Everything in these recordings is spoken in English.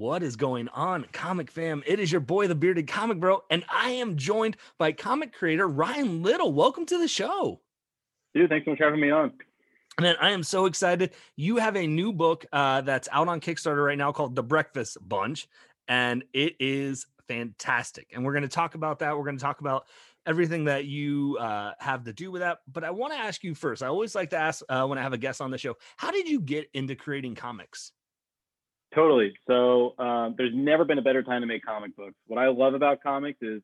What is going on, comic fam? It is your boy, the bearded comic bro, and I am joined by comic creator Ryan Little. Welcome to the show. Dude, thanks so much for having me on. Man, I am so excited. You have a new book uh, that's out on Kickstarter right now called The Breakfast Bunch, and it is fantastic. And we're going to talk about that. We're going to talk about everything that you uh, have to do with that. But I want to ask you first. I always like to ask uh, when I have a guest on the show, how did you get into creating comics? Totally. So um, there's never been a better time to make comic books. What I love about comics is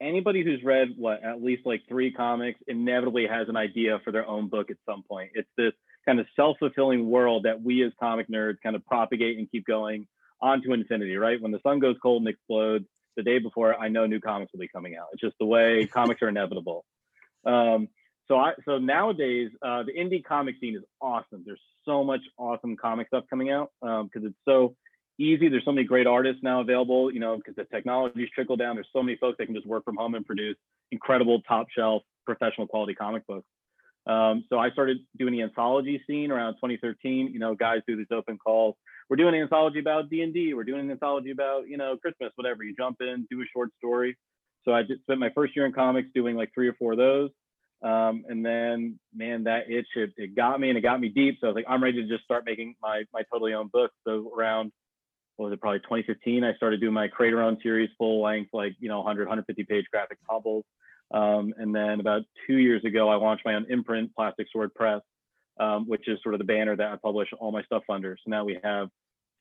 anybody who's read what at least like three comics inevitably has an idea for their own book at some point. It's this kind of self-fulfilling world that we as comic nerds kind of propagate and keep going on to infinity, right? When the sun goes cold and explodes, the day before, I know new comics will be coming out. It's just the way comics are inevitable. Um, so I so nowadays uh, the indie comic scene is awesome. There's so much awesome comic stuff coming out because um, it's so easy. There's so many great artists now available, you know, because the technology's trickled down. There's so many folks that can just work from home and produce incredible top shelf professional quality comic books. Um, so I started doing the anthology scene around 2013. You know, guys do these open calls. We're doing an anthology about D&D. We're doing an anthology about, you know, Christmas, whatever. You jump in, do a short story. So I just spent my first year in comics doing like three or four of those. Um, and then, man, that itch it, it got me and it got me deep. So I was like, I'm ready to just start making my my totally own books. So around what was it probably 2015, I started doing my creator own series, full length, like you know, 100 150 page graphic novels. Um, and then about two years ago, I launched my own imprint, Plastic Sword Press, um, which is sort of the banner that I publish all my stuff under. So now we have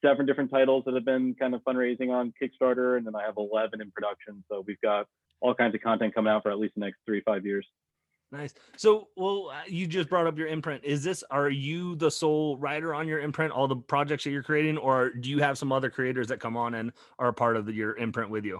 seven different titles that have been kind of fundraising on Kickstarter, and then I have 11 in production. So we've got all kinds of content coming out for at least the next three five years. Nice. So, well, uh, you just brought up your imprint. Is this are you the sole writer on your imprint, all the projects that you're creating, or do you have some other creators that come on and are a part of the, your imprint with you?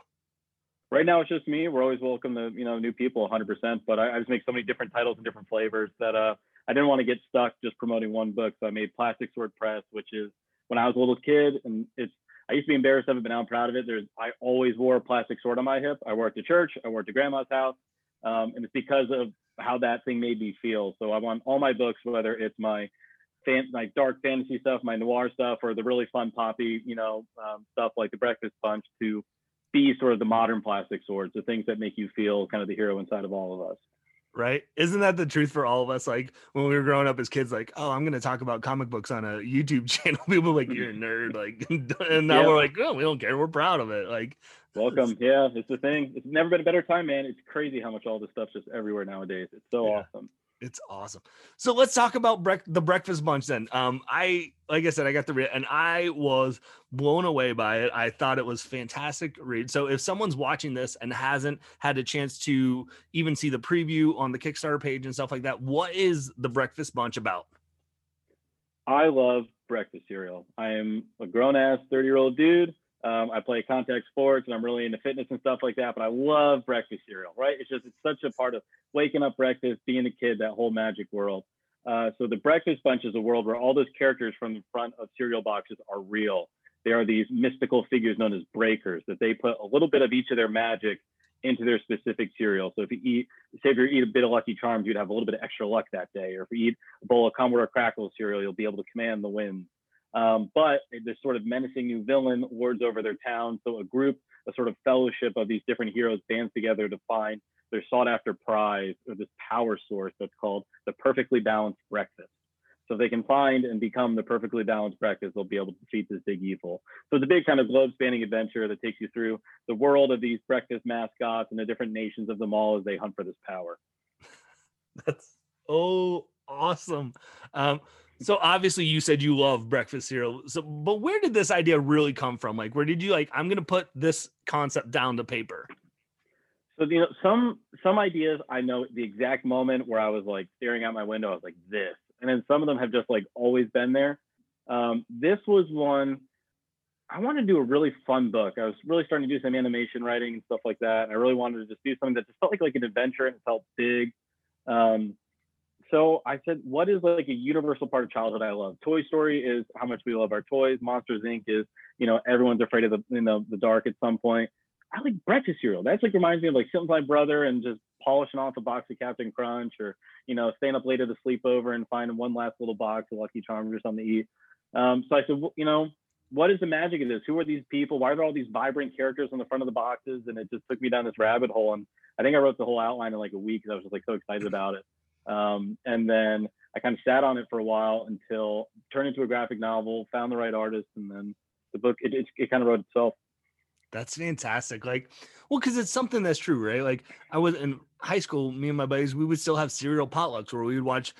Right now, it's just me. We're always welcome to you know new people, 100%. But I, I just make so many different titles and different flavors that uh, I didn't want to get stuck just promoting one book. So I made Plastic Sword Press, which is when I was a little kid, and it's I used to be embarrassed of it, but now I'm proud of it. There's I always wore a plastic sword on my hip. I worked to church. I worked to grandma's house. Um, and it's because of how that thing made me feel. So I want all my books, whether it's my fan, my dark fantasy stuff, my noir stuff, or the really fun poppy, you know, um, stuff like the Breakfast Bunch, to be sort of the modern plastic swords, the things that make you feel kind of the hero inside of all of us. Right? Isn't that the truth for all of us? Like when we were growing up as kids, like, oh, I'm going to talk about comic books on a YouTube channel. People like, you're a nerd. Like, and now yeah. we're like, oh, we don't care. We're proud of it. Like, Welcome. Yeah, it's the thing. It's never been a better time, man. It's crazy how much all this stuff's just everywhere nowadays. It's so yeah. awesome. It's awesome. So let's talk about bre- the breakfast bunch then. Um, I like I said, I got the read and I was blown away by it. I thought it was fantastic read. So if someone's watching this and hasn't had a chance to even see the preview on the Kickstarter page and stuff like that, what is the breakfast bunch about? I love breakfast cereal. I am a grown ass 30 year old dude um, I play contact sports and I'm really into fitness and stuff like that, but I love breakfast cereal, right? It's just, it's such a part of waking up breakfast, being a kid, that whole magic world. Uh, so the breakfast bunch is a world where all those characters from the front of cereal boxes are real. They are these mystical figures known as breakers that they put a little bit of each of their magic into their specific cereal. So if you eat, say if you eat a bit of Lucky Charms, you'd have a little bit of extra luck that day. Or if you eat a bowl of Commodore Crackle cereal, you'll be able to command the wind. Um, but this sort of menacing new villain lords over their town. So a group, a sort of fellowship of these different heroes bands together to find their sought after prize or this power source that's called the perfectly balanced breakfast. So if they can find and become the perfectly balanced breakfast, they'll be able to defeat this big evil. So it's a big kind of globe spanning adventure that takes you through the world of these breakfast mascots and the different nations of them all as they hunt for this power. That's oh awesome. Um, so obviously you said you love breakfast cereal. So but where did this idea really come from? Like where did you like I'm to put this concept down to paper? So you know some some ideas I know the exact moment where I was like staring out my window I was like this. And then some of them have just like always been there. Um, this was one I wanted to do a really fun book. I was really starting to do some animation writing and stuff like that. I really wanted to just do something that just felt like like an adventure and felt big. Um, so I said, what is like a universal part of childhood I love? Toy Story is how much we love our toys. Monsters Inc. is, you know, everyone's afraid of the you know the dark at some point. I like breakfast cereal. That's like reminds me of like sitting with my brother and just polishing off a box of Captain Crunch or, you know, staying up late at a sleepover and finding one last little box of Lucky Charms or something to eat. Um, so I said, well, you know, what is the magic of this? Who are these people? Why are there all these vibrant characters on the front of the boxes? And it just took me down this rabbit hole. And I think I wrote the whole outline in like a week because I was just like so excited about it. Um, and then I kind of sat on it for a while until turned into a graphic novel, found the right artist, and then the book it, it, it kind of wrote itself. That's fantastic. Like, well, because it's something that's true, right? Like, I was in high school, me and my buddies, we would still have cereal potlucks where we would watch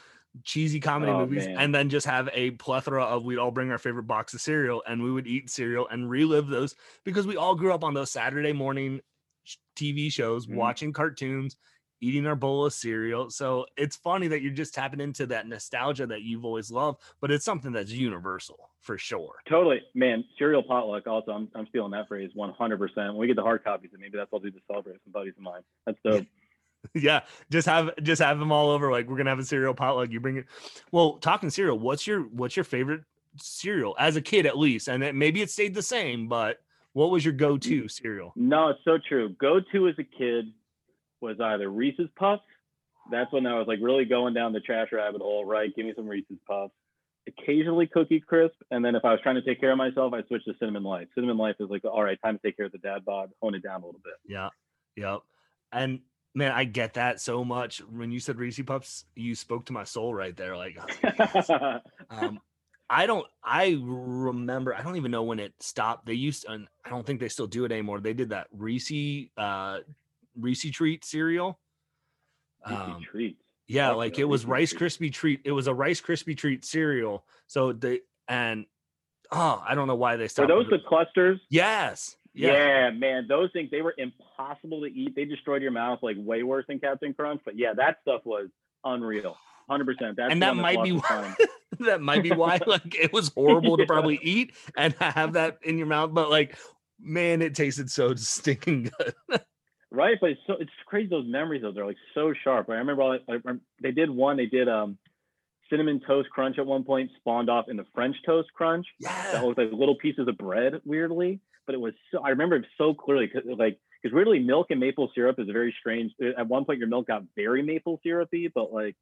cheesy comedy oh, movies man. and then just have a plethora of we'd all bring our favorite box of cereal and we would eat cereal and relive those because we all grew up on those Saturday morning TV shows, mm-hmm. watching cartoons, eating our bowl of cereal. So it's funny that you're just tapping into that nostalgia that you've always loved, but it's something that's universal for sure. Totally, man. Cereal potluck. Also, I'm I'm stealing that phrase 100. percent When we get the hard copies, and maybe that's what I'll do to celebrate some buddies of mine. That's dope. yeah, just have just have them all over. Like we're gonna have a cereal potluck. You bring it. Well, talking cereal, what's your what's your favorite cereal as a kid at least? And it, maybe it stayed the same, but what was your go-to mm. cereal? No, it's so true. Go-to as a kid was either Reese's Puffs. That's when I was like really going down the trash rabbit hole. Right, give me some Reese's Puffs. Occasionally Cookie Crisp, and then if I was trying to take care of myself, I switched to Cinnamon Life. Cinnamon Life is like, all right, time to take care of the dad bod, hone it down a little bit. Yeah, yep. And man, I get that so much. When you said Reese Puffs, you spoke to my soul right there. Like, oh, um, I don't. I remember. I don't even know when it stopped. They used, and I don't think they still do it anymore. They did that Reese, uh, Reese treat cereal. Um, treats. Yeah, like it was Rice Krispie treat. It was a Rice Krispie treat cereal. So they and oh, I don't know why they stopped. Are those the clusters? Yes. Yeah. yeah. man, those things they were impossible to eat. They destroyed your mouth like way worse than Captain Crunch. But yeah, that stuff was unreal, hundred percent. That's and that might be why. that might be why like it was horrible yeah. to probably eat and have that in your mouth. But like, man, it tasted so stinking good. Right, but it's so it's crazy. Those memories though, they're like so sharp. Right? I remember, all, I, I, they did one. They did um cinnamon toast crunch at one point spawned off in the French toast crunch. Yeah. That was like little pieces of bread, weirdly but it was so I remember it so clearly because like because weirdly milk and maple syrup is a very strange. At one point, your milk got very maple syrupy, but like,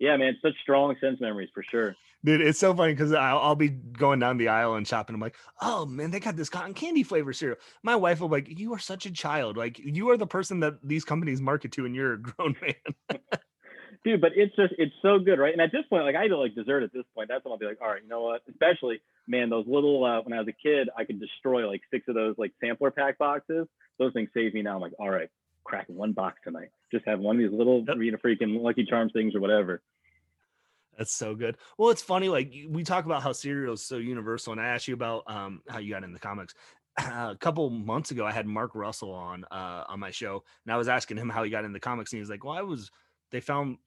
yeah, man, such strong sense memories for sure. Dude, it's so funny because I'll, I'll, be going down the aisle and shopping. I'm like, oh man, they got this cotton candy flavor cereal. My wife will be like, you are such a child. Like you are the person that these companies market to, and you're a grown man. Dude, but it's just it's so good, right? And at this point, like I do like dessert at this point. That's when I'll be like, all right, you know what? Especially man, those little uh, when I was a kid, I could destroy like six of those like sampler pack boxes. Those things save me now. I'm like, all right, crack one box tonight. Just have one of these little yep. Rita freaking Lucky Charms things or whatever. That's so good. Well, it's funny. Like we talk about how cereal is so universal, and I asked you about um, how you got in the comics. Uh, a couple months ago, I had Mark Russell on uh, on my show, and I was asking him how he got in the comics, and he was like, "Well, I was they found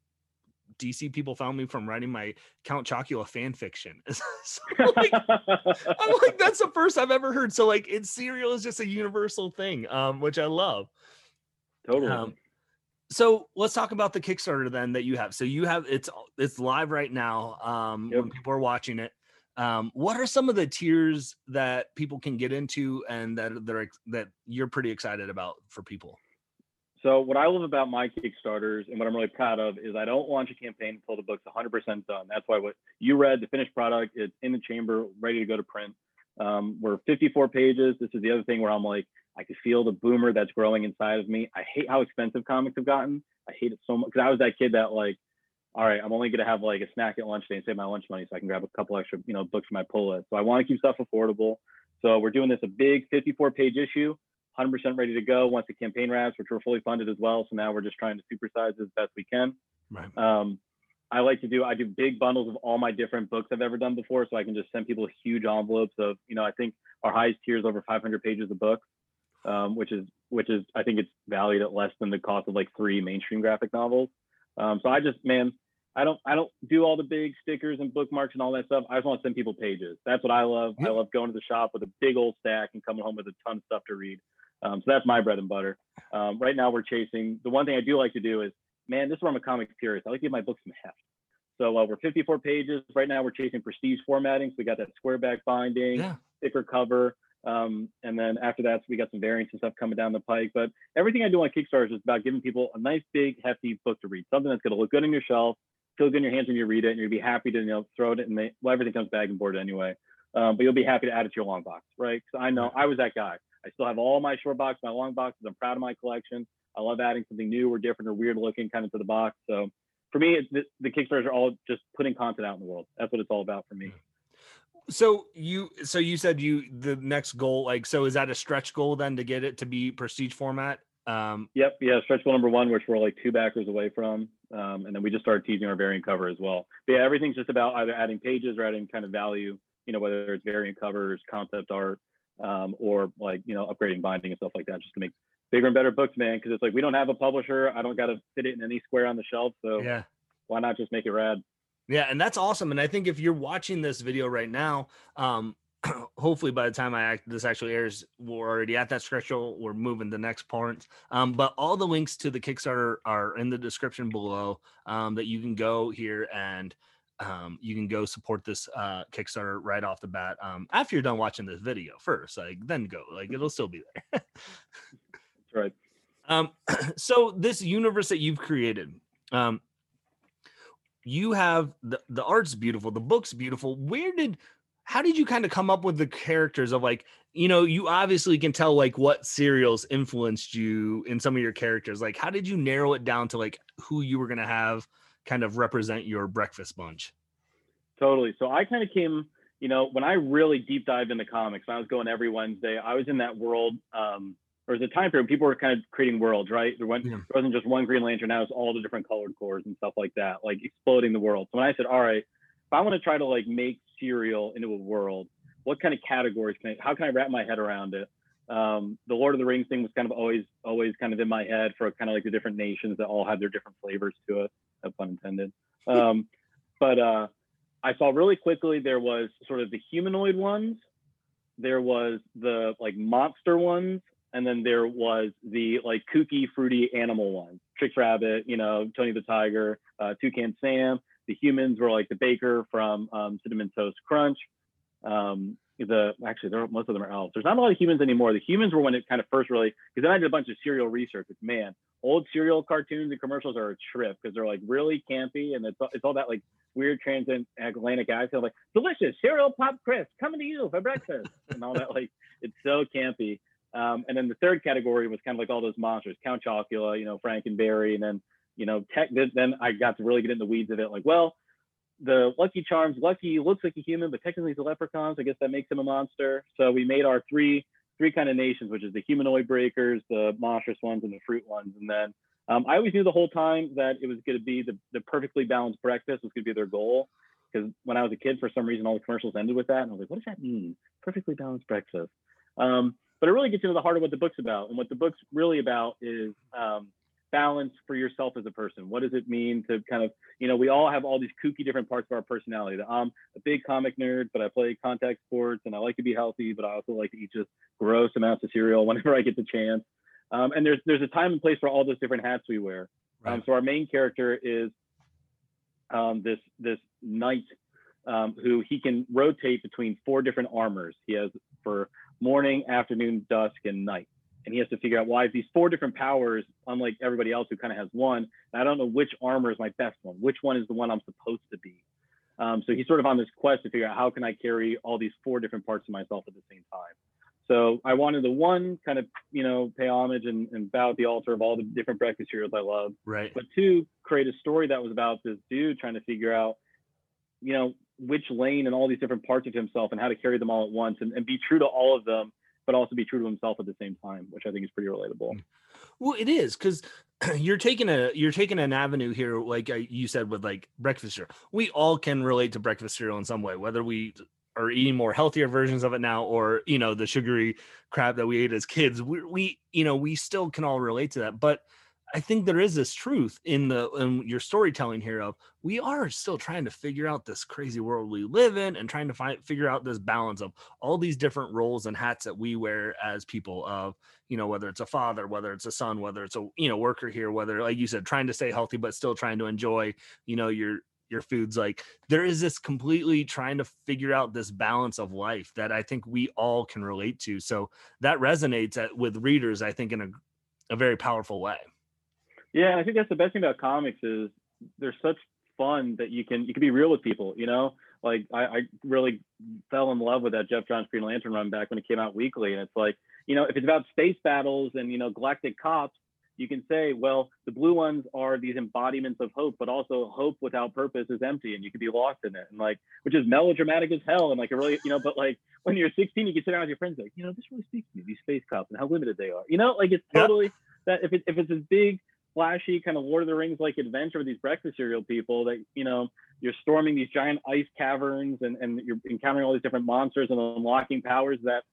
DC people found me from writing my Count Chocula fan fiction. so like, I'm like, that's the first I've ever heard. So like, it's cereal is just a universal thing, um, which I love. Totally. Um, so let's talk about the Kickstarter then that you have. So you have it's it's live right now. Um, yep. when people are watching it. Um, what are some of the tiers that people can get into and that they're that you're pretty excited about for people? So what I love about my Kickstarters and what I'm really proud of is I don't launch a campaign until the book's 100% done. That's why what you read, the finished product, it's in the chamber, ready to go to print. Um, we're 54 pages. This is the other thing where I'm like, I can feel the boomer that's growing inside of me. I hate how expensive comics have gotten. I hate it so much because I was that kid that like, all right, I'm only gonna have like a snack at lunch day and save my lunch money so I can grab a couple extra, you know, books for my pull list. So I want to keep stuff affordable. So we're doing this a big 54 page issue. 100% ready to go once the campaign wraps, which we're fully funded as well. So now we're just trying to supersize as best we can. Right. Um, I like to do I do big bundles of all my different books I've ever done before, so I can just send people huge envelopes of you know I think our highest tier is over 500 pages of books, um, which is which is I think it's valued at less than the cost of like three mainstream graphic novels. Um, so I just man I don't I don't do all the big stickers and bookmarks and all that stuff. I just want to send people pages. That's what I love. I love going to the shop with a big old stack and coming home with a ton of stuff to read. Um, so that's my bread and butter. Um, right now, we're chasing. The one thing I do like to do is, man, this is where I'm a comic purist. I like to give my books some heft. So uh, we're 54 pages right now. We're chasing prestige formatting. So we got that square back binding, yeah. thicker cover, um, and then after that, so we got some variants and stuff coming down the pike. But everything I do on Kickstarter is just about giving people a nice, big, hefty book to read. Something that's going to look good on your shelf, feel good in your hands when you read it, and you'll be happy to you know throw it in. The, well, everything comes bag and board anyway. um, but you'll be happy to add it to your long box, right? Because I know I was that guy. I still have all my short box, my long boxes. I'm proud of my collection. I love adding something new or different or weird looking kind of to the box. So for me, it's, the, the Kickstarters are all just putting content out in the world. That's what it's all about for me. So you, so you said you the next goal, like, so is that a stretch goal then to get it to be prestige format? Um, yep, yeah, stretch goal number one, which we're like two backers away from, um, and then we just started teasing our variant cover as well. But yeah, everything's just about either adding pages or adding kind of value. You know, whether it's variant covers, concept art, um, or like you know upgrading binding and stuff like that, just to make bigger and better books, man. Because it's like we don't have a publisher. I don't got to fit it in any square on the shelf. So yeah, why not just make it rad? Yeah, and that's awesome. And I think if you're watching this video right now, um, hopefully by the time I act, this actually airs, we're already at that stretch goal. We're moving the next part. Um, but all the links to the Kickstarter are in the description below um, that you can go here and um, you can go support this uh, Kickstarter right off the bat. Um, after you're done watching this video first, like then go, like it'll still be there. That's right. Um, so this universe that you've created, um, you have the the art's beautiful, the book's beautiful. Where did how did you kind of come up with the characters of like you know you obviously can tell like what cereals influenced you in some of your characters like how did you narrow it down to like who you were going to have kind of represent your breakfast bunch totally so i kind of came you know when i really deep dived into comics i was going every wednesday i was in that world um there was a time period people were kind of creating worlds right there, went, yeah. there wasn't just one green lantern now it's all the different colored corps and stuff like that like exploding the world so when i said all right if i want to try to like make cereal into a world what kind of categories can I, how can I wrap my head around it? Um, the Lord of the Rings thing was kind of always, always kind of in my head for kind of like the different nations that all had their different flavors to it, no pun intended. Um, but uh, I saw really quickly there was sort of the humanoid ones, there was the like monster ones, and then there was the like kooky, fruity animal ones. Trix Rabbit, you know, Tony the Tiger, uh, Toucan Sam. The humans were like the baker from um, Cinnamon Toast Crunch. Um, the actually, there, most of them are elves. There's not a lot of humans anymore. The humans were when it kind of first really because then I did a bunch of cereal research. It's man, old cereal cartoons and commercials are a trip because they're like really campy and it's it's all that like weird transatlantic accent like delicious cereal pop crisp coming to you for breakfast and all that like it's so campy. Um, and then the third category was kind of like all those monsters, Count Chocula, you know, Frankenberry, and then you know, tech. Then I got to really get in the weeds of it. Like, well, the Lucky Charms, Lucky looks like a human, but technically he's a leprechaun. So I guess that makes him a monster. So we made our three three kind of nations, which is the humanoid breakers, the monstrous ones, and the fruit ones. And then um, I always knew the whole time that it was going to be the, the perfectly balanced breakfast was going to be their goal. Because when I was a kid, for some reason, all the commercials ended with that, and I was like, what does that mean? Perfectly balanced breakfast. Um, but it really gets into the heart of what the book's about. And what the book's really about is um, balance for yourself as a person? What does it mean to kind of, you know, we all have all these kooky different parts of our personality. I'm a big comic nerd, but I play contact sports and I like to be healthy, but I also like to eat just gross amounts of cereal whenever I get the chance. Um, and there's there's a time and place for all those different hats we wear. Right. Um, so our main character is um, this this knight um, who he can rotate between four different armors. He has for morning, afternoon, dusk, and night and he has to figure out why these four different powers, unlike everybody else who kind of has one. I don't know which armor is my best one, which one is the one I'm supposed to be. Um, so he's sort of on this quest to figure out how can I carry all these four different parts of myself at the same time. So I wanted the one kind of, you know, pay homage and, and bow at the altar of all the different breakfast cereals I love. Right. But two, create a story that was about this dude trying to figure out, you know, which lane and all these different parts of himself and how to carry them all at once and, and be true to all of them but also be true to himself at the same time, which I think is pretty relatable. Well, it is because you're taking a you're taking an avenue here, like you said with like breakfast cereal. We all can relate to breakfast cereal in some way, whether we are eating more healthier versions of it now, or you know the sugary crap that we ate as kids. We, we you know we still can all relate to that, but I think there is this truth in the in your storytelling here of we are still trying to figure out this crazy world we live in and trying to find figure out this balance of all these different roles and hats that we wear as people of you know whether it's a father whether it's a son whether it's a you know worker here whether like you said trying to stay healthy but still trying to enjoy you know your your foods like there is this completely trying to figure out this balance of life that i think we all can relate to so that resonates at, with readers i think in a, a very powerful way yeah, I think that's the best thing about comics is they're such fun that you can you can be real with people. You know, like I, I really fell in love with that Geoff Johns Green Lantern run back when it came out weekly, and it's like you know if it's about space battles and you know galactic cops, you can say, well, the blue ones are these embodiments of hope, but also hope without purpose is empty and you can be lost in it. And like, which is melodramatic as hell. And like, it really, you know, but like when you're 16, you can sit down with your friends, like, you know, this really speaks to me, these space cops and how limited they are. You know, like it's totally yeah. that if, it, if it's as big, flashy kind of Lord of the Rings like adventure with these breakfast cereal people that, you know, you're storming these giant ice caverns and, and you're encountering all these different monsters and unlocking powers that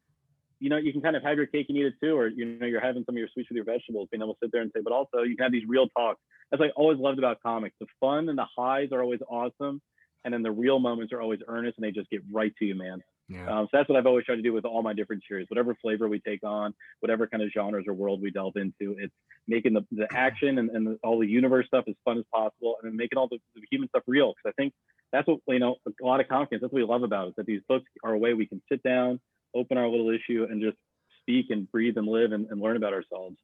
you know, you can kind of have your cake and eat it too, or you know, you're having some of your sweets with your vegetables, being able to sit there and say, but also you can have these real talks. That's like always loved about comics. The fun and the highs are always awesome, and then the real moments are always earnest and they just get right to you, man. Yeah. Um, so that's what I've always tried to do with all my different series. Whatever flavor we take on, whatever kind of genres or world we delve into, it's making the, the action and, and the, all the universe stuff as fun as possible, and then making all the, the human stuff real. Because I think that's what you know a lot of comics. That's what we love about it. That these books are a way we can sit down, open our little issue and just speak and breathe and live and, and learn about ourselves.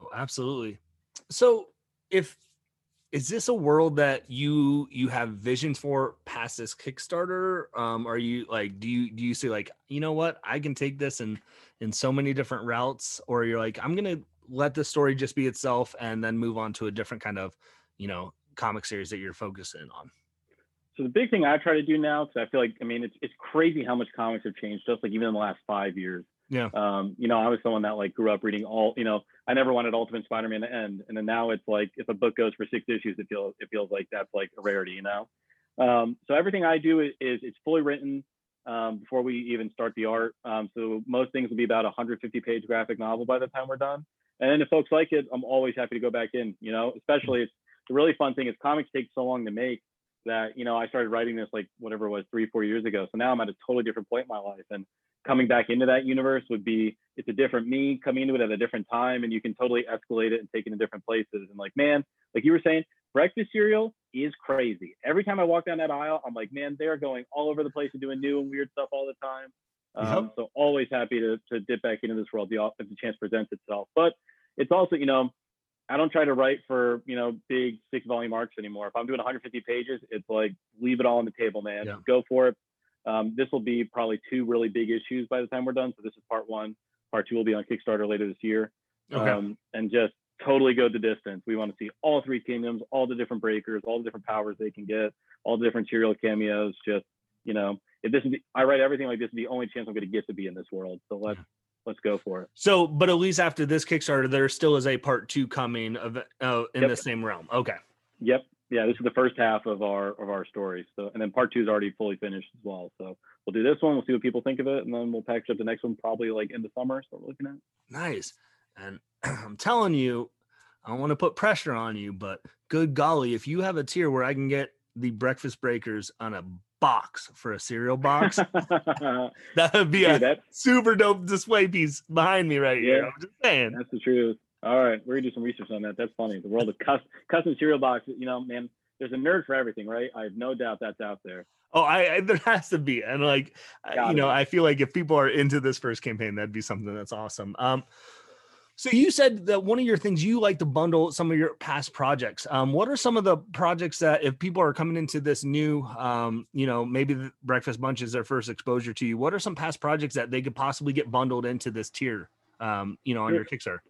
Oh, absolutely. So if is this a world that you you have visions for past this kickstarter um are you like do you do you say like you know what i can take this in in so many different routes or you're like i'm gonna let the story just be itself and then move on to a different kind of you know comic series that you're focusing on so the big thing I try to do now, because I feel like, I mean, it's it's crazy how much comics have changed, just like even in the last five years. Yeah. Um, you know, I was someone that like grew up reading all, you know, I never wanted Ultimate Spider-Man to end, and then now it's like if a book goes for six issues, it feels it feels like that's like a rarity, you know. Um, so everything I do is, is it's fully written um, before we even start the art. Um, so most things will be about a 150 page graphic novel by the time we're done. And then if folks like it, I'm always happy to go back in. You know, especially it's the really fun thing is comics take so long to make that you know I started writing this like whatever it was three four years ago. So now I'm at a totally different point in my life, and coming back into that universe would be it's a different me coming into it at a different time, and you can totally escalate it and take it to different places. And like man, like you were saying, breakfast cereal is crazy. Every time I walk down that aisle, I'm like, man, they're going all over the place and doing new and weird stuff all the time. Um, yep. So always happy to to dip back into this world if the chance presents itself. But it's also you know I don't try to write for you know big six volume arcs anymore. If I'm doing 150 pages, it's like leave it all on the table, man. Yeah. Go for it. Um, this will be probably two really big issues by the time we're done. So this is part one. Part two will be on Kickstarter later this year. Okay. Um, and just totally go the distance. We want to see all three kingdoms, all the different breakers, all the different powers they can get, all the different cereal cameos. Just you know, if this is, the, I write everything like this is the only chance I'm going to get to be in this world. So let's let's go for it. So, but at least after this Kickstarter, there still is a part two coming of uh, in yep. the same realm. Okay. Yep. Yeah, this is the first half of our of our story. So, and then part two is already fully finished as well. So we'll do this one. We'll see what people think of it, and then we'll package up the next one probably like in the summer. So we're looking at. Nice. And I'm telling you, I don't want to put pressure on you, but good golly, if you have a tier where I can get the breakfast breakers on a box for a cereal box. that would be Dude, a super dope display piece behind me right yeah, here. I'm just saying. That's the truth. All right, we're gonna do some research on that. That's funny. The world of custom, custom cereal boxes. You know, man, there's a nerd for everything, right? I have no doubt that's out there. Oh, I, I there has to be, and like, Got you it. know, I feel like if people are into this first campaign, that'd be something that's awesome. Um, so you said that one of your things you like to bundle some of your past projects. Um, what are some of the projects that if people are coming into this new, um, you know, maybe the breakfast bunch is their first exposure to you? What are some past projects that they could possibly get bundled into this tier, um, you know, on your Kickstarter?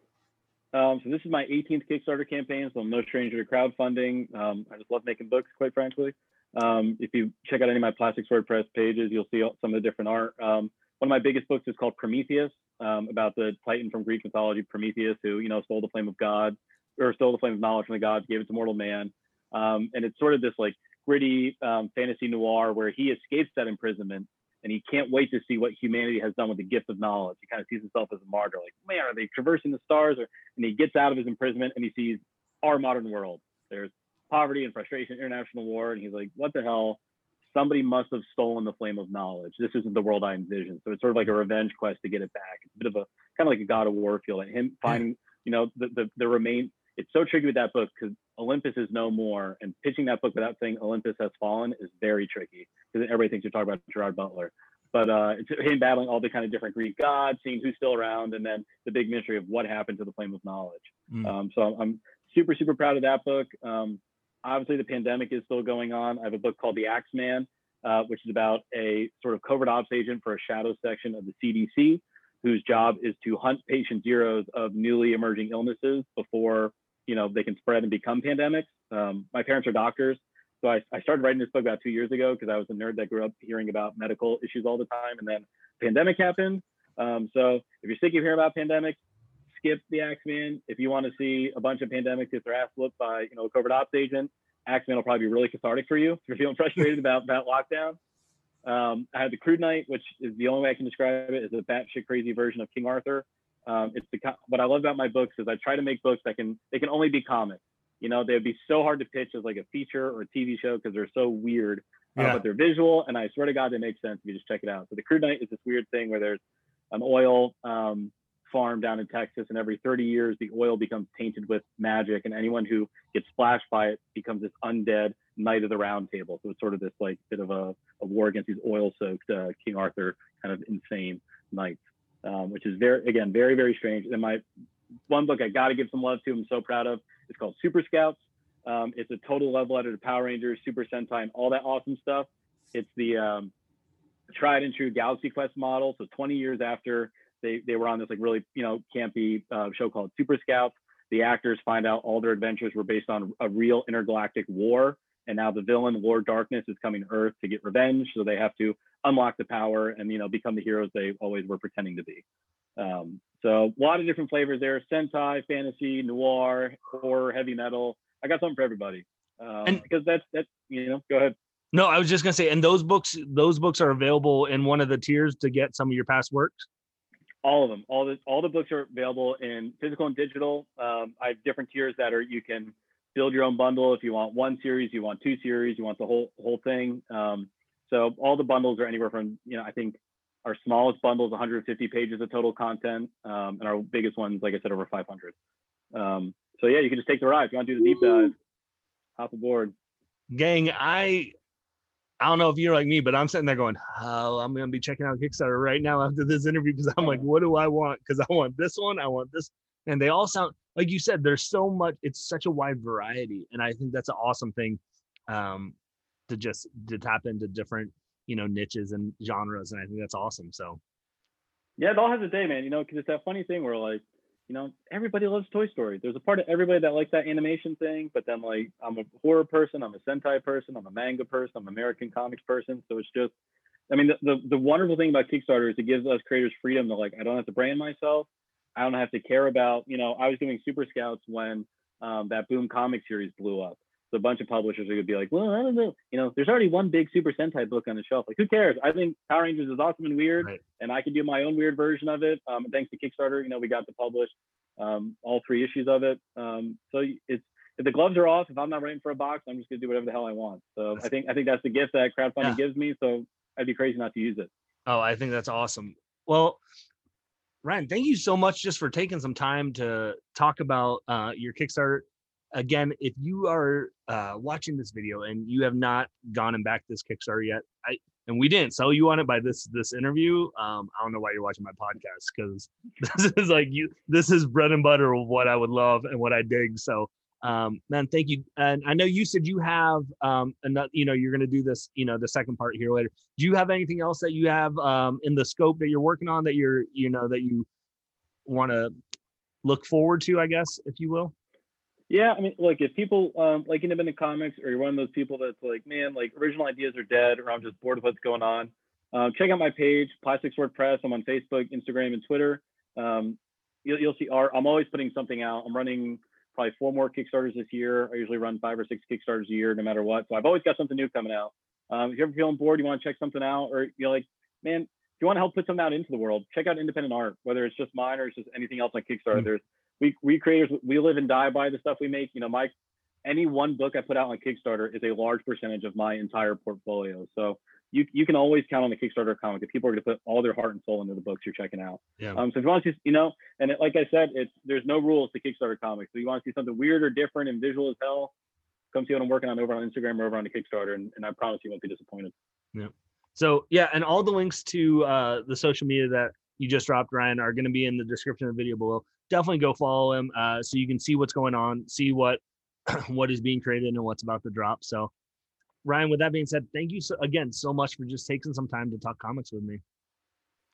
Um, so this is my 18th Kickstarter campaign, so I'm no stranger to crowdfunding. Um, I just love making books, quite frankly. Um, if you check out any of my Plastic Sword Press pages, you'll see some of the different art. Um, one of my biggest books is called Prometheus um, about the Titan from Greek mythology, Prometheus, who you know stole the flame of God or stole the flame of knowledge from the gods, gave it to mortal man, um, and it's sort of this like gritty fantasy noir where he escapes that imprisonment and he can't wait to see what humanity has done with the gift of knowledge. He kind of sees himself as a martyr, like man, are they traversing the stars? Or and he gets out of his imprisonment and he sees our modern world. There's poverty and frustration, international war, and he's like, what the hell? somebody must have stolen the flame of knowledge. This isn't the world I envisioned. So it's sort of like a revenge quest to get it back. It's a bit of a kind of like a God of War feel. And him finding, you know, the the, the remain. It's so tricky with that book because Olympus is no more, and pitching that book without saying Olympus has fallen is very tricky because everybody thinks you're talking about Gerard Butler. But uh, it's him battling all the kind of different Greek gods, seeing who's still around, and then the big mystery of what happened to the flame of knowledge. Mm. Um, so I'm, I'm, super super proud of that book. Um, obviously the pandemic is still going on. I have a book called The Axeman, uh, which is about a sort of covert ops agent for a shadow section of the CDC, whose job is to hunt patient zeros of newly emerging illnesses before you know they can spread and become pandemics. Um, my parents are doctors, so I, I started writing this book about two years ago because I was a nerd that grew up hearing about medical issues all the time, and then pandemic happened. Um, so if you're sick of hearing about pandemics, skip the Axeman. If you want to see a bunch of pandemics get their ass whooped by you know a covert ops agent, Axeman will probably be really cathartic for you if you're feeling frustrated about that lockdown. Um, I had the Crude Knight, which is the only way I can describe it, is a batshit crazy version of King Arthur. Um, it's the what I love about my books is I try to make books that can they can only be comics. You know, they'd be so hard to pitch as like a feature or a TV show because they're so weird, uh, but they're visual, and I swear to God, they make sense if you just check it out. So the Crude Knight is this weird thing where there's an oil um, farm down in Texas, and every 30 years the oil becomes tainted with magic, and anyone who gets splashed by it becomes this undead knight of the round table. So it's sort of this like bit of a, a war against these oil-soaked uh, King Arthur kind of insane knights, um, which is very again very very strange. And my one book I got to give some love to. I'm so proud of. It's called Super Scouts. Um, it's a total love letter to Power Rangers, Super Sentai, and all that awesome stuff. It's the um, tried and true Galaxy Quest model. So 20 years after they, they were on this like really, you know, campy uh, show called Super Scouts, the actors find out all their adventures were based on a real intergalactic war. And now the villain, Lord Darkness, is coming to Earth to get revenge. So they have to unlock the power and, you know, become the heroes they always were pretending to be. Um, so a lot of different flavors there: Sentai, fantasy, noir, horror, heavy metal. I got something for everybody. Um, and, because that's that's you know. Go ahead. No, I was just gonna say, and those books, those books are available in one of the tiers to get some of your past works. All of them, all the all the books are available in physical and digital. Um, I have different tiers that are you can build your own bundle if you want one series, you want two series, you want the whole whole thing. Um, so all the bundles are anywhere from you know I think our smallest bundle is 150 pages of total content, um, and our biggest ones, like I said, over 500. Um, so yeah, you can just take the ride. If you want to do the deep dive, hop aboard. Gang, I I don't know if you're like me, but I'm sitting there going, "Oh, I'm gonna be checking out Kickstarter right now after this interview because I'm like, what do I want? Because I want this one, I want this, and they all sound like you said. There's so much. It's such a wide variety, and I think that's an awesome thing um, to just to tap into different you know niches and genres and i think that's awesome so yeah it all has a day man you know because it's that funny thing where like you know everybody loves toy story there's a part of everybody that likes that animation thing but then like i'm a horror person i'm a sentai person i'm a manga person i'm an american comics person so it's just i mean the, the, the wonderful thing about kickstarter is it gives us creators freedom to like i don't have to brand myself i don't have to care about you know i was doing super scouts when um, that boom comic series blew up So a bunch of publishers are gonna be like, well, I don't know, you know, there's already one big Super Sentai book on the shelf. Like, who cares? I think Power Rangers is awesome and weird, right. and I can do my own weird version of it. Um, thanks to Kickstarter, you know, we got to publish um, all three issues of it. Um, so it's if the gloves are off, if I'm not writing for a box, I'm just gonna do whatever the hell I want. So I think I think that's the gift that crowdfunding yeah. gives me. So I'd be crazy not to use it. Oh, I think that's awesome. Well, Ryan, thank you so much just for taking some time to talk about uh, your Kickstarter again, if you are uh, watching this video and you have not gone and backed this Kickstarter yet, I and we didn't sell you on it by this this interview. Um, I don't know why you're watching my podcast because this is like you. This is bread and butter of what I would love and what I dig. So, um, man, thank you. And I know you said you have um, another. You know, you're going to do this. You know, the second part here later. Do you have anything else that you have um, in the scope that you're working on that you're you know that you want to look forward to? I guess, if you will. Yeah, I mean, like if people um, like independent comics, or you're one of those people that's like, man, like original ideas are dead, or I'm just bored of what's going on. Um, check out my page, Plastic Sword Press I'm on Facebook, Instagram, and Twitter. Um, you'll, you'll see art. I'm always putting something out. I'm running probably four more Kickstarters this year. I usually run five or six Kickstarters a year, no matter what. So I've always got something new coming out. Um, if you're ever feeling bored, you want to check something out, or you're like, man, if you want to help put something out into the world, check out independent art, whether it's just mine or it's just anything else on Kickstarter. Mm-hmm. There's we we creators we live and die by the stuff we make. You know, my any one book I put out on Kickstarter is a large percentage of my entire portfolio. So you you can always count on the Kickstarter comic if people are going to put all their heart and soul into the books you're checking out. Yeah. Um, so if you want to, see, you know, and it, like I said, it's there's no rules to Kickstarter comics. So you want to see something weird or different and visual as hell, come see what I'm working on over on Instagram or over on the Kickstarter, and, and I promise you won't be disappointed. Yeah. So yeah, and all the links to uh, the social media that you just dropped, Ryan, are going to be in the description of the video below definitely go follow him uh, so you can see what's going on, see what what is being created and what's about to drop. So, Ryan, with that being said, thank you so, again so much for just taking some time to talk comics with me.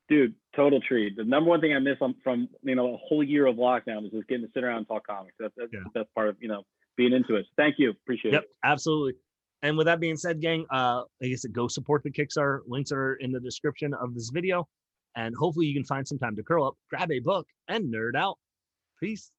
Dude, total treat. The number one thing I miss from you know a whole year of lockdown is just getting to sit around and talk comics. That's that's, yeah. that's part of you know being into it. Thank you, appreciate yep, it. Yep, absolutely. And with that being said, gang, uh, like I said, go support the Kickstarter. Links are in the description of this video, and hopefully you can find some time to curl up, grab a book, and nerd out. Peace.